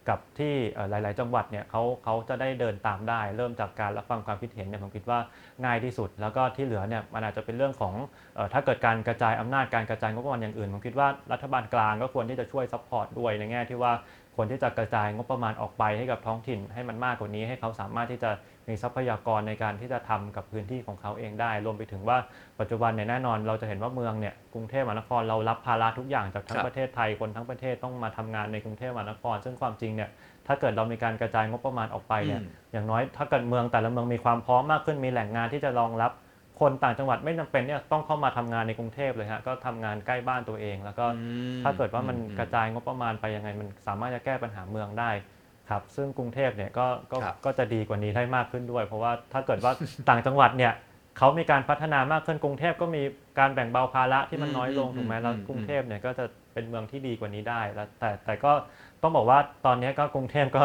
กับที่หลาย ๆ จังหวัดเนี่ยเขาเขาจะได้เดินตามได้ เริ่มจากการรับฟังความคิดเห็นเนี่ยผมคิดว่าง่ายที่สุด แล้วก็ที่เหลือเนี่ยมันอาจจะเป็นเรื่องของออถ้าเกิดการกระจายอำนาจการกระจายงบประมาณอย่างอื่นผมคิดว่ารัฐบาลกลางก็ควรที่จะช่วย support ด้วยในแง่ที่ว่า ควรที่จะกระจายงบประมาณออกไปให้กับท้องถิ่นให้มันมากกว่านี้ ให้เขาสามารถที่จะมีทรัพยากรในการที่จะทำกับพื้นที่ของเขาเองได้ รวมไปถึงว่าปัจจุบันเนี่ยแน่นอน เราจะเห็นว่าเมืองเนี่ยกรุงเทพมหานครเรารับภาระทุกอย่างจากทั้งครับประเทศไทยคนทั้งประเทศต้องมาทำงานในกรุงเทพมหานคร ซึ่งความจริงเนี่ยถ้าเกิดเรามีการกระจายงบประมาณออกไปเนี่ยอืมอย่างน้อยถ้าเกิดเมืองแต่ละเมืองมีความพร้อมมากขึ้นมีแหล่งงานที่จะรองรับ คนต่างจังหวัดไม่จำเป็นเนี่ยต้องเข้ามาทำงานในกรุงเทพเลยฮะก็ทำงานใกล้บ้านตัวเอง แล้วก็อืมถ้าเกิดว่ามันอืมกระจายงบประมาณไปยังไง มันสามารถจะแก้ปัญหาเมืองได้ครับ ซึ่งกรุงเทพเนี่ยก็ก็ครับก็จะดีกว่านี้ได้มากขึ้นด้วย เพราะว่าถ้าเกิดว่าต่างจังหวัดเนี่ยเขามีการพัฒนามากขึ้นกรุงเทพก็มีการแบ่งเบาภาระที่มันน้อยลงอืมถูกไหมอืมแล้วอืมกรุงเทพเนี่ยก็จะเป็นเมืองที่ดีกว่านี้ได้แล้วแต่แต่ก็ต้องบอกว่าตอนนี้ก็กรุงเทพก็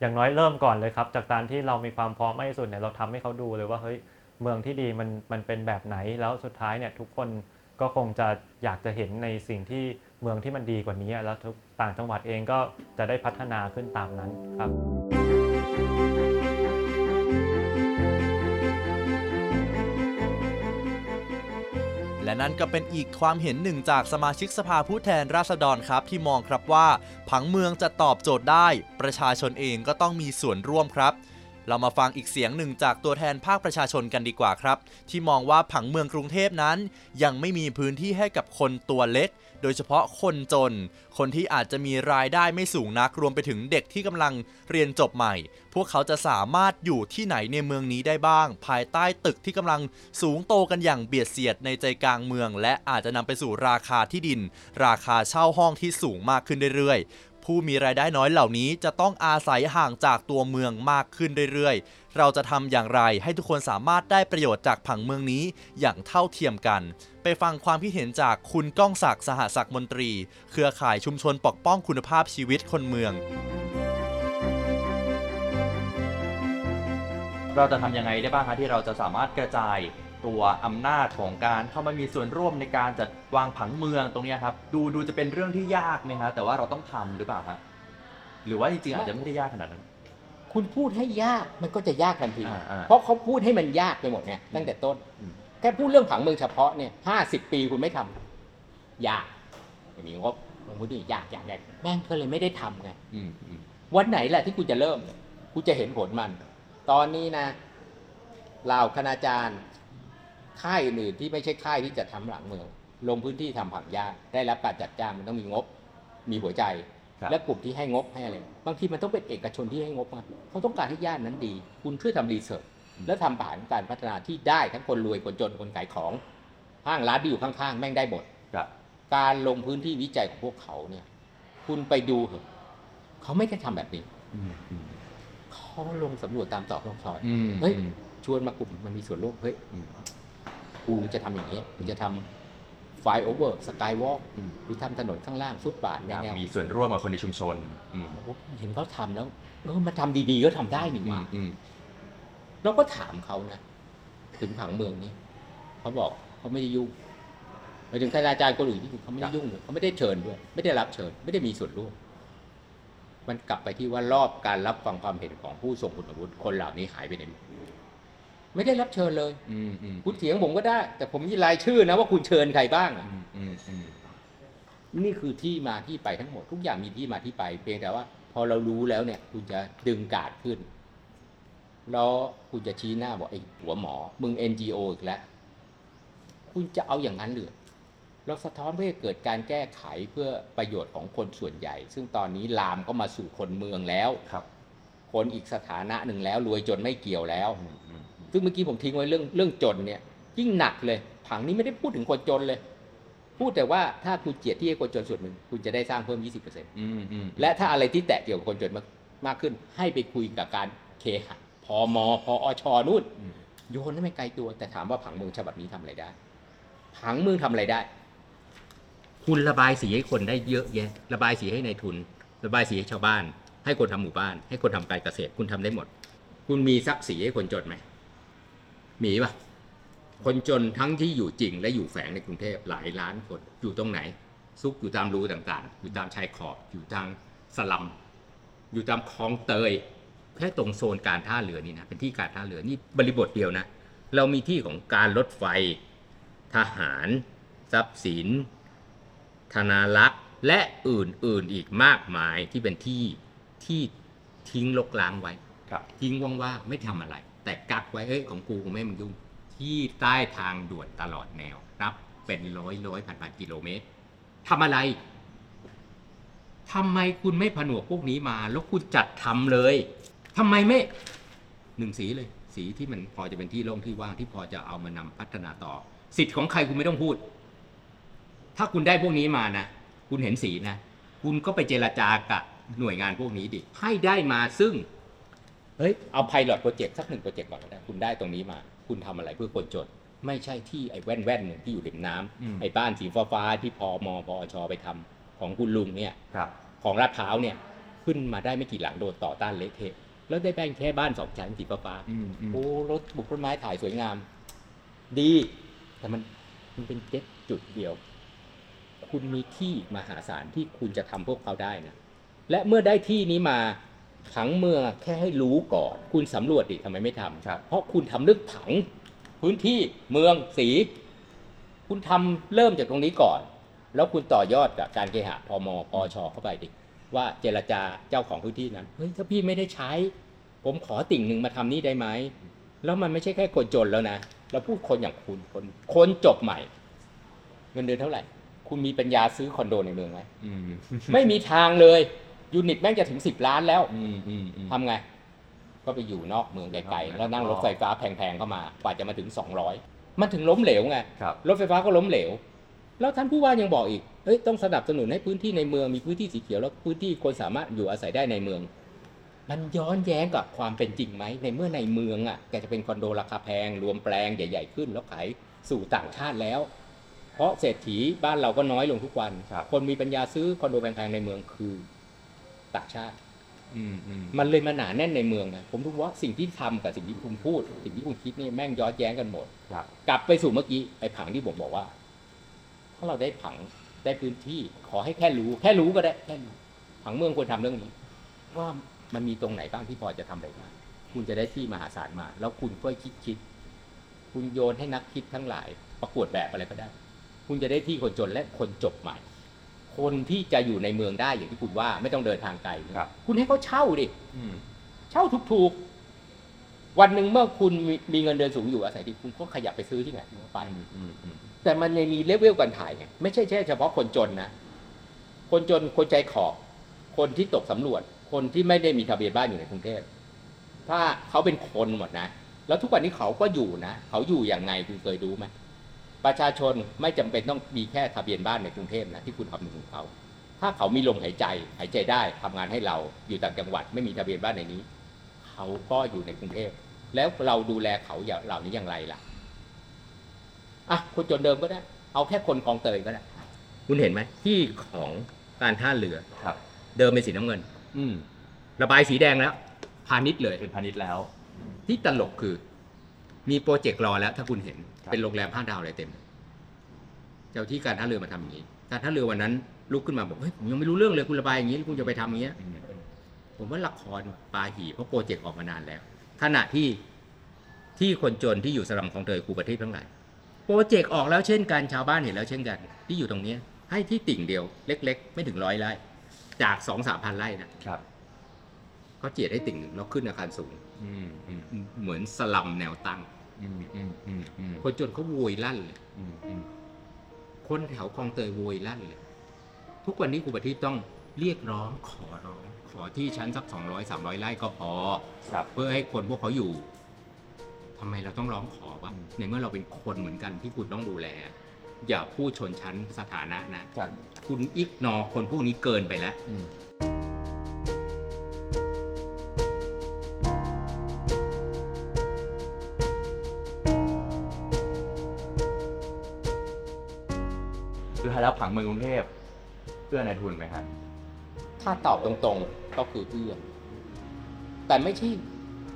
อย่างน้อยเริ่มก่อนเลยครับ จากการที่เรามีความพร้อมมากที่สุดเนี่ยเราทำให้เขาดูเลยว่าเฮ้ย เมืองที่ดีมันมันเป็นแบบไหนแล้วสุดท้ายเนี่ยทุกคนก็คงจะอยากจะเห็นในสิ่งที่เมืองที่มันดีกว่านี้ แล้วทุกต่างจังหวัดเองก็จะได้พัฒนาขึ้นตามนั้นครับ และนั่นก็เป็นอีกความเห็นหนึ่งจากสมาชิกสภาผู้แทนราษฎรครับ ที่มองครับว่าผังเมืองจะตอบโจทย์ได้ ประชาชนเองก็ต้องมีส่วนร่วมครับ เรามาฟังอีกเสียงหนึ่งจากตัวแทนภาคประชาชนกันดีกว่าครับ ที่มองว่าผังเมืองกรุงเทพนั้น ยังไม่มีพื้นที่ให้กับคนตัวเล็ก โดยเฉพาะคนจน คนที่อาจจะมีรายได้ไม่สูงนักรวมไปถึงเด็กที่กำลังเรียนจบใหม่ พวกเขาจะสามารถอยู่ที่ไหนในเมืองนี้ได้บ้าง ภายใต้ตึกที่กำลังสูงโตกันอย่างเบียดเสียดในใจกลางเมือง และอาจจะนำไปสู่ราคาที่ดิน ราคาเช่าห้องที่สูงมากขึ้นเรื่อยๆ ผู้มีรายได้น้อยเหล่านี้จะต้องอาศัยห่างจากตัวเมืองมากขึ้นเรื่อยๆ เราจะทำอย่างไรให้ทุกคนสามารถได้ประโยชน์จากผังเมืองนี้อย่างเท่าเทียมกัน ไปฟังความคิดเห็นจากคุณก้องศักดิ์สหศักดิ์มนตรี เครือข่ายชุมชนปกป้องคุณภาพชีวิตคนเมือง เราจะทำยังไงได้บ้างคะที่เราจะสามารถกระจาย ตัวอำนาจของการเข้ามามีส่วนร่วมในการจัดวางผังเมืองตรงเนี้ยครับ ดูดูจะเป็นเรื่องที่ยากไหมครับแต่ว่าเราต้องทำหรือเปล่าครับหรือว่าจริงๆอาจจะไม่ได้ยากขนาดนั้น คุณพูดให้ยากมันก็จะยากทันที อ่าอ่าเพราะเขาพูดให้มันยากไปหมดไงตั้งแต่ต้น อืม แค่พูดเรื่องผังเมืองเฉพาะเนี่ยห้าสิบปีคุณไม่ทำยากไม่มีงบลงพื้นที่ยากยากยากแม่งก็เลยไม่ได้ทำไง อืมอืมวันไหนแหละที่คุณจะเริ่มคุณจะเห็นผลมัน ตอนนี้นะเหล่าคณาจารย์ ค่ายอื่นๆที่ไม่ใช่ค่ายที่จะทำหลังเมือง ลงพื้นที่ทำผังยากได้รับการจัดจ้างมันต้องมีงบ มีหัวใจครับและกลุ่มที่ให้งบให้อะไรบางทีมันต้องเป็นเอกชนที่ให้งบมาเขาต้องการให้ย่านนั้นดี คุณช่วยทำรีเสิร์ชและทำผ่านการพัฒนาที่ได้ทั้งคนรวยคนจนคนขายของห้างร้านที่อยู่ข้างๆ แม่งได้หมดครับการลงพื้นที่วิจัยของพวกเขาเนี่ย คุณไปดูเถอะเขาไม่ได้ทำแบบนี้อืมอืมเขาลงสำรวจตามตอกลงซอยอืมเฮ้ยอืมชวนมากลุ่มมันมีส่วนร่วมเฮ้ยอืม กูจะทำอย่างนี้กูจะทำไฟโอเวอร์สกายวอล์กอืมหรือทำถนนข้างล่างฟุตบาทอแนยากวมีส่วนร่วมกับคนในชุมชนอืมผมเห็นเขาทำแล้วเออมาทำดีๆก็ทำได้นี่หอืว่ามอืมเราก็ถามเขานะถึงผังเมืองนี้เขาบอกเขาไม่ได้ยุ่งไปถึงคณาจารย์คนอื่นที่เขาไม่ได้ยุ่งเลยเขาไม่ได้เชิญด้วย ไม่ได้รับเชิญ ไม่ได้มีส่วนร่วม มันกลับไปที่ว่ารอบการรับฟังความเห็นของผู้ทรงคุณวุฒิคนเหล่านี้หายไปไหนหมด ไม่ได้รับเชิญเลยอืมอืมคุณเถียงผมก็ได้ แต่ผมมีรายชื่อนะว่าคุณเชิญใครบ้างอะอืมอืมอืมนี่คือที่มาที่ไปทั้งหมด ทุกอย่างมีที่มาที่ไป เพียงแต่ว่า พอเรารู้แล้วเนี่ย คุณจะดึงการ์ดขึ้น แล้วคุณจะชี้หน้าบอกไอ้หัวหมอ มึง NGO อีกแล้ว คุณจะเอาอย่างนั้นหรือเราสะท้อนเพื่อให้เกิดการแก้ไขเพื่อประโยชน์ของคนส่วนใหญ่ ซึ่งตอนนี้ลามก็มาสู่คนเมืองแล้วครับ คนอีกสถานะหนึ่งแล้ว รวยจนไม่เกี่ยวแล้วอืมอืม ซึ่งเมื่อกี้ผมทิ้งไว้เรื่องเรื่องจนเนี่ยยิ่งหนักเลยผังนี้ไม่ได้พูดถึงคนจนเลย พูดแต่ว่าถ้าคุณเจียดที่ให้คนจนส่วนหนึ่งคุณจะได้สร้างเพิ่ม 20%อืมอืมและถ้าอะไรที่แตะเกี่ยวกับคนจนมากมากขึ้น ให้ไปคุยกับการเคหะพอมพออชนู่นอืมโยนให้ไม่ไกลตัว แต่ถามว่าผังเมืองฉบับนี้ทำอะไรได้ ผังเมืองทำอะไรได้ คุณระบายสีให้คนได้เยอะแยะ ระบายสีให้ในายทุน ระบายสีให้ชาวบ้าน ให้คนทำหมู่บ้าน ให้คนทำการเกษตร คุณทำได้หมด คุณมีซักสีให้คนจนไหม มีปะคนจนทั้งที่อยู่จริงและอยู่แฝงในกรุงเทพหลายล้านคนอยู่ตรงไหน ซุกอยู่ตามรูต่างๆ อยู่ตามชายขอบ อยู่ทางสลัม อยู่ตามคลองเตย แค่ตรงโซนการท่าเรือนี่นะ เป็นที่การท่าเรือนี่บริบทเดียวนะ เรามีที่ของการรถไฟ ทหาร ทรัพย์สิน ธนารักษ์ และอื่นๆอีกมากมายที่เป็นที่ที่ทิ้งลกล้างไว้ ทิ้งว่างๆไม่ทำอะไร แต่กักไว้เอ้ยของกูกูไม่มึงยุ่งที่ใต้ทางด่วนตลอดแนวนับ เป็นร้อยร้อยพันพันกิโลเมตรทำอะไรทำไมคุณไม่ผนวกพวกนี้มา แล้วคุณจัดทำเลยทำไมไม่หนึ่งสีเลย สีที่มันพอจะเป็นที่โล่งที่ว่างที่พอจะเอามานำพัฒนาต่อ สิทธิ์ของใครคุณไม่ต้องพูด ถ้าคุณได้พวกนี้มานะคุณเห็นสีนะ คุณก็ไปเจรจากับหน่วยงานพวกนี้ดิให้ได้มาซึ่ง เฮ้ยเอาไพลอตโปรเจกต์สักหนึ่งโปรเจกต์ก่อนก็ได้คุณได้ตรงนี้มา คุณทำอะไรเพื่อคนจน ไม่ใช่ที่ไอ้แว่นแว่นๆหนึ่งที่อยู่ริมน้ำอืมไอ้บ้านสีฟ้าฟ้าๆที่พอมพอชไปทำของคุณลุงเนี่ยครับของลาดพร้าวเนี่ยขึ้นมาได้ไม่กี่หลังโดนต่อต้านเละเทะแล้วได้แบ่งแค่บ้านสองชั้นสีฟ้าฟ้าๆอืมอืมโอ้รถบุกต้นไม้ถ่ายสวยงาม ดี แต่มันมันเป็นเจ็ดจุดเดียว คุณมีที่มหาศาลที่คุณจะทำพวกเขาได้นะและเมื่อได้ที่นี้มา ผังเมืองแค่ให้รู้ก่อน คุณสำรวจดิทำไมไม่ทำครับเพราะคุณทำเรื่องผังพื้นที่เมืองสี คุณทำเริ่มจากตรงนี้ก่อน แล้วคุณต่อยอดกับการเคหะพมปอชเข้าไปดิว่าเจรจาเจ้าของพื้นที่นั้นเฮ้ยถ้าพี่ไม่ได้ใช้ ผมขอติ่งหนึ่งมาทำนี่ได้ไหมแล้วมันไม่ใช่แค่คนจนแล้วนะเราพูดคนอย่างคุณคนคนจบใหม่ เงินเดือนเท่าไหร่ คุณมีปัญญาซื้อคอนโดในเมืองไหมอืมไม่มีทางเลย ยูนิตแม่งจะถึงสิบล้านแล้วอืมอืมอืม ทำไง ก็ไปอยู่นอกเมืองไกลนอกเมืองๆแล้วนั่งรถไฟฟ้าแพงๆเข้ามากว่าจะมาถึง 200 มันถึงล้มเหลวไง ครับ รถไฟฟ้าก็ล้มเหลว แล้วท่านผู้ว่ายังบอกอีกเอ้ย ต้องสนับสนุนให้พื้นที่ในเมืองมีพื้นที่สีเขียว แล้วพื้นที่คนสามารถอยู่อาศัยได้ในเมือง มันย้อนแย้งกับความเป็นจริงไหม ในเมื่อในเมืองอะ แกจะเป็นคอนโดราคาแพง รวมแปลงใหญ่ ๆ ขึ้น แล้วขายสู่ต่างชาติแล้ว เพราะเศรษฐีบ้านเราก็น้อยลงทุกวัน ครับ คนมีปัญญาซื้อคอนโดแพงๆในเมืองคือ ต่างชาติอืมอืมมันเลยมาหนาแน่นในเมืองไงผมรู้ว่าสิ่งที่ทำกับสิ่งที่คุณพูด สิ่งที่คุณคิดนี่แม่งย้อนแย้งกันหมดครับกลับไปสู่เมื่อกี้ไอ้ผังที่ผมบอกว่า ถ้าเราได้ผังได้พื้นที่ ขอให้แค่รู้ แค่รู้ก็ได้แค่รู้ผังเมืองควรทำเรื่องนี้ ว่ามันมีตรงไหนบ้างที่พอจะทำอะไรบ้างคุณจะได้ที่มหาศาลมา แล้วคุณก็คิดคิดคุณโยนให้นักคิดทั้งหลาย ประกวดแบบอะไรก็ได้ คุณจะได้ที่คนจนและคนจบใหม่ คนที่จะอยู่ในเมืองได้อย่างที่คุณว่าไม่ต้องเดินทางไกลครับคุณให้เขาเช่าดิอืมเช่าถูกๆ วันหนึ่งเมื่อคุณมีมีเงินเดือนสูงอยู่อาศัยที่คุณก็ขยับไปซื้อที่ไหนก็ไปอืมอืมอืมแต่มันยังมีเลเวลการถ่ายไงไม่ใช่แค่เฉพาะคนจนนะคนจนคนใจขอบ คนที่ตกสำรวจ คนที่ไม่ได้มีทะเบียนบ้านอยู่ในกรุงเทพถ้าเขาเป็นคนหมดนะแล้วทุกวันนี้เขาก็อยู่นะเขาอยู่อย่างไงคุณเคยรู้ไหม ประชาชนไม่จำเป็นต้องมีแค่ทะเบียนบ้านในกรุงเทพนะที่คุณคำนึงถึงเขา ถ้าเขามีลมหายใจหายใจได้ทำงานให้เราอยู่ต่างจังหวัด ไม่มีทะเบียนบ้านในนี้ เขาก็อยู่ในกรุงเทพแล้วเราดูแลเขาอย่างเหล่านี้อย่างไรล่ะอะคนจนเดิมก็ได้ เอาแค่คนคลองเตยก็ได้ คุณเห็นไหมที่ของการท่าเรือครับ เดิมเป็นสีน้ำเงิน อืมระบายสีแดงแล้วพาณิชย์เลยเป็นพาณิชย์แล้ว ที่ตลกคือ มี project รอแล้วถ้าคุณเห็นครับ เป็นโรงแรมห้าดาวอะไรเต็ม เจ้าที่การท่าเรือมาทำอย่างนี้ การท่าเรือวันนั้นลุกขึ้นมาบอกเฮ้ยผมยังไม่รู้เรื่องเลยคุณระบายอย่างนี้แล้วคุณจะไปทำอย่างเงี้ยอืมอืมผมว่าละครปาหี่เพราะ project ออกมานานแล้ว ขณะที่ที่คนจนที่อยู่สลัมคลองเตยครูประเทศทั้งหลาย project ออกแล้วเช่นกันชาวบ้านเห็นแล้วเช่นกัน ที่อยู่ตรงเนี้ยให้ที่ติ่งเดียวเล็ก ๆ ไม่ถึงร้อยไร่จากสองสามพันไร่นะครับเขาเจียดให้ติ่งหนึ่งแล้วขึ้นอาคารสูงอืมอืมเหมือนสลัมแนวตั้งอืมอืมอืมอืม คนจนเขาโวยลั่นเลยอืมอืมคนแถวคลองเตยโวยลั่นเลยทุกวันนี้ครูประทีปต้องเรียกร้องขอร้องขอที่ชั้นสักสองร้อยสามร้อยไร่ก็พอครับเพื่อให้คนพวกเขาอยู่ทำไมเราต้องร้องขอวะอืมในเมื่อเราเป็นคนเหมือนกันที่คุณต้องดูแล อย่าพูดชนชั้นสถานะนะครับคุณอิกนอคนพวกนี้เกินไปแล้ว ผังเมืองกรุงเทพเพื่อนายทุนไหมครับถ้าตอบตรงๆก็คือเอื้อมแต่ไม่ใช่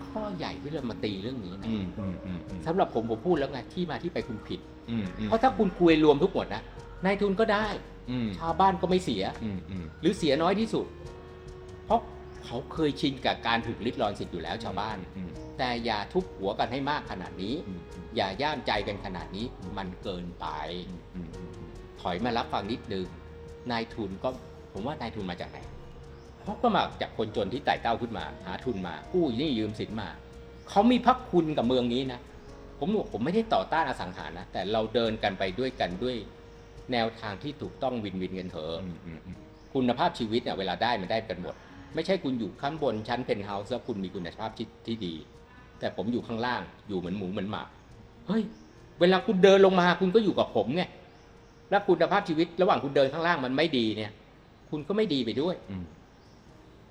ข้อใหญ่ที่เรามาตีเรื่องนี้นะอืมอืมอืมอืมสำหรับผมผมพูดแล้วไงที่มาที่ไปคุณผิดอืมอืมเพราะถ้าคุณคุยรวมทุกหมดนะนายทุนก็ได้อืมชาวบ้านก็ไม่เสียอืมอืมหรือเสียน้อยที่สุด เพราะเขาเคยชินกับการถูกลิดรอนสิทธิ์อยู่แล้วชาวบ้านอืมแต่อย่าทุบหัวกันให้มากขนาดนี้อืมอย่าย่ามใจกันขนาดนี้มันเกินไปอืมอืมอืม ถอยมารับฟังนิดนึงนายทุนก็ผมว่านายทุนมาจากไหนเขาก็มาจากคนจนที่ไต่เต้าขึ้นมา หาทุนมากู้หนี่ยืมสินมาเขามีพระคุณกับเมืองนี้นะผมบอกผมไม่ได้ต่อต้านอสังหารนะแต่เราเดินกันไปด้วยกันด้วย แนวทางที่ถูกต้อง win-win กันเถอะอืมอืมอืมคุณภาพชีวิตเนี่ยเวลาได้มันได้กันหมด ไม่ใช่คุณอยู่ข้างบนชั้นเพนท์เฮาส์แล้วคุณมีคุณภาพที่ที่ดี แต่ผมอยู่ข้างล่างอยู่เหมือนหมูเหมือนหมาเฮ้ยเวลาคุณเดินลงมาคุณก็อยู่กับผมไง แล้วคุณภาพชีวิตระหว่างคุณเดินข้างล่างมันไม่ดีเนี่ย คุณก็ไม่ดีไปด้วยอืม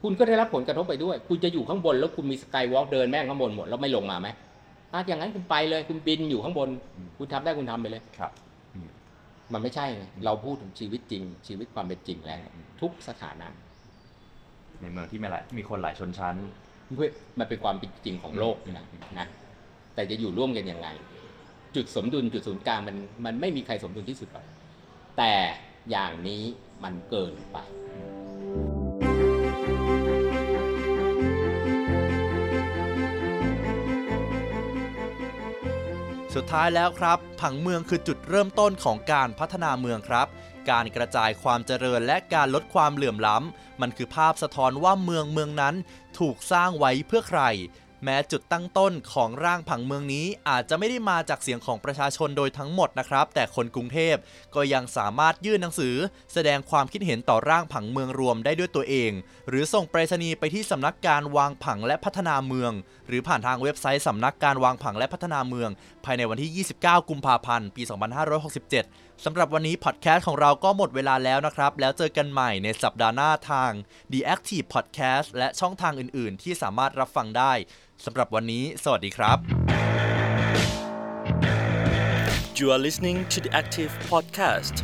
คุณก็ได้รับผลกระทบไปด้วย คุณจะอยู่ข้างบนแล้วคุณมีสกายวอล์กเดินแม่งข้างบนหมดแล้วไม่ลงมาไหมอะอย่างนั้นคุณไปเลย คุณบินอยู่ข้างบน คุณทำได้คุณทำไปเลยครับมันไม่ใช่ไงเราพูดถึงชีวิตจริง ชีวิตความเป็นจริงแล้วทุกสถานะ ในเมืองที่มีหลายมีคนหลายชนชั้นเว้ยมันเป็นความเป็นจริงของโลกนะนะแต่จะอยู่ร่วมกันยังไง จุดสมดุลจุดศูนย์กลางมันมันไม่มีใครสมดุลที่สุดหรอก แต่อย่างนี้มันเกินไปสุดท้ายแล้วครับ ผังเมืองคือจุดเริ่มต้นของการพัฒนาเมืองครับ การกระจายความเจริญและการลดความเหลื่อมล้ำ มันคือภาพสะท้อนว่าเมืองเมืองนั้นถูกสร้างไว้เพื่อใคร แม้จุดตั้งต้นของร่างผังเมืองนี้อาจจะไม่ได้มาจากเสียงของประชาชนโดยทั้งหมดนะครับ แต่คนกรุงเทพก็ยังสามารถยื่นหนังสือ แสดงความคิดเห็นต่อร่างผังเมืองรวมได้ด้วยตัวเอง หรือส่งไปรษณีย์ไปที่สำนักการวางผังและพัฒนาเมือง หรือผ่านทางเว็บไซต์สำนักการวางผังและพัฒนาเมืองายในวันที่ 29 กุมภาพันธ์ ปี 2567 สำหรับวันนี้พอดแคสต์ของเราก็หมดเวลาแล้วนะครับ แล้วเจอกันใหม่ในสัปดาห์หน้าทาง The Active Podcast และช่องทางอื่น ๆ ที่สามารถรับฟังได้สำหรับวันนี้ สวัสดีครับ You are listening to the Active Podcast.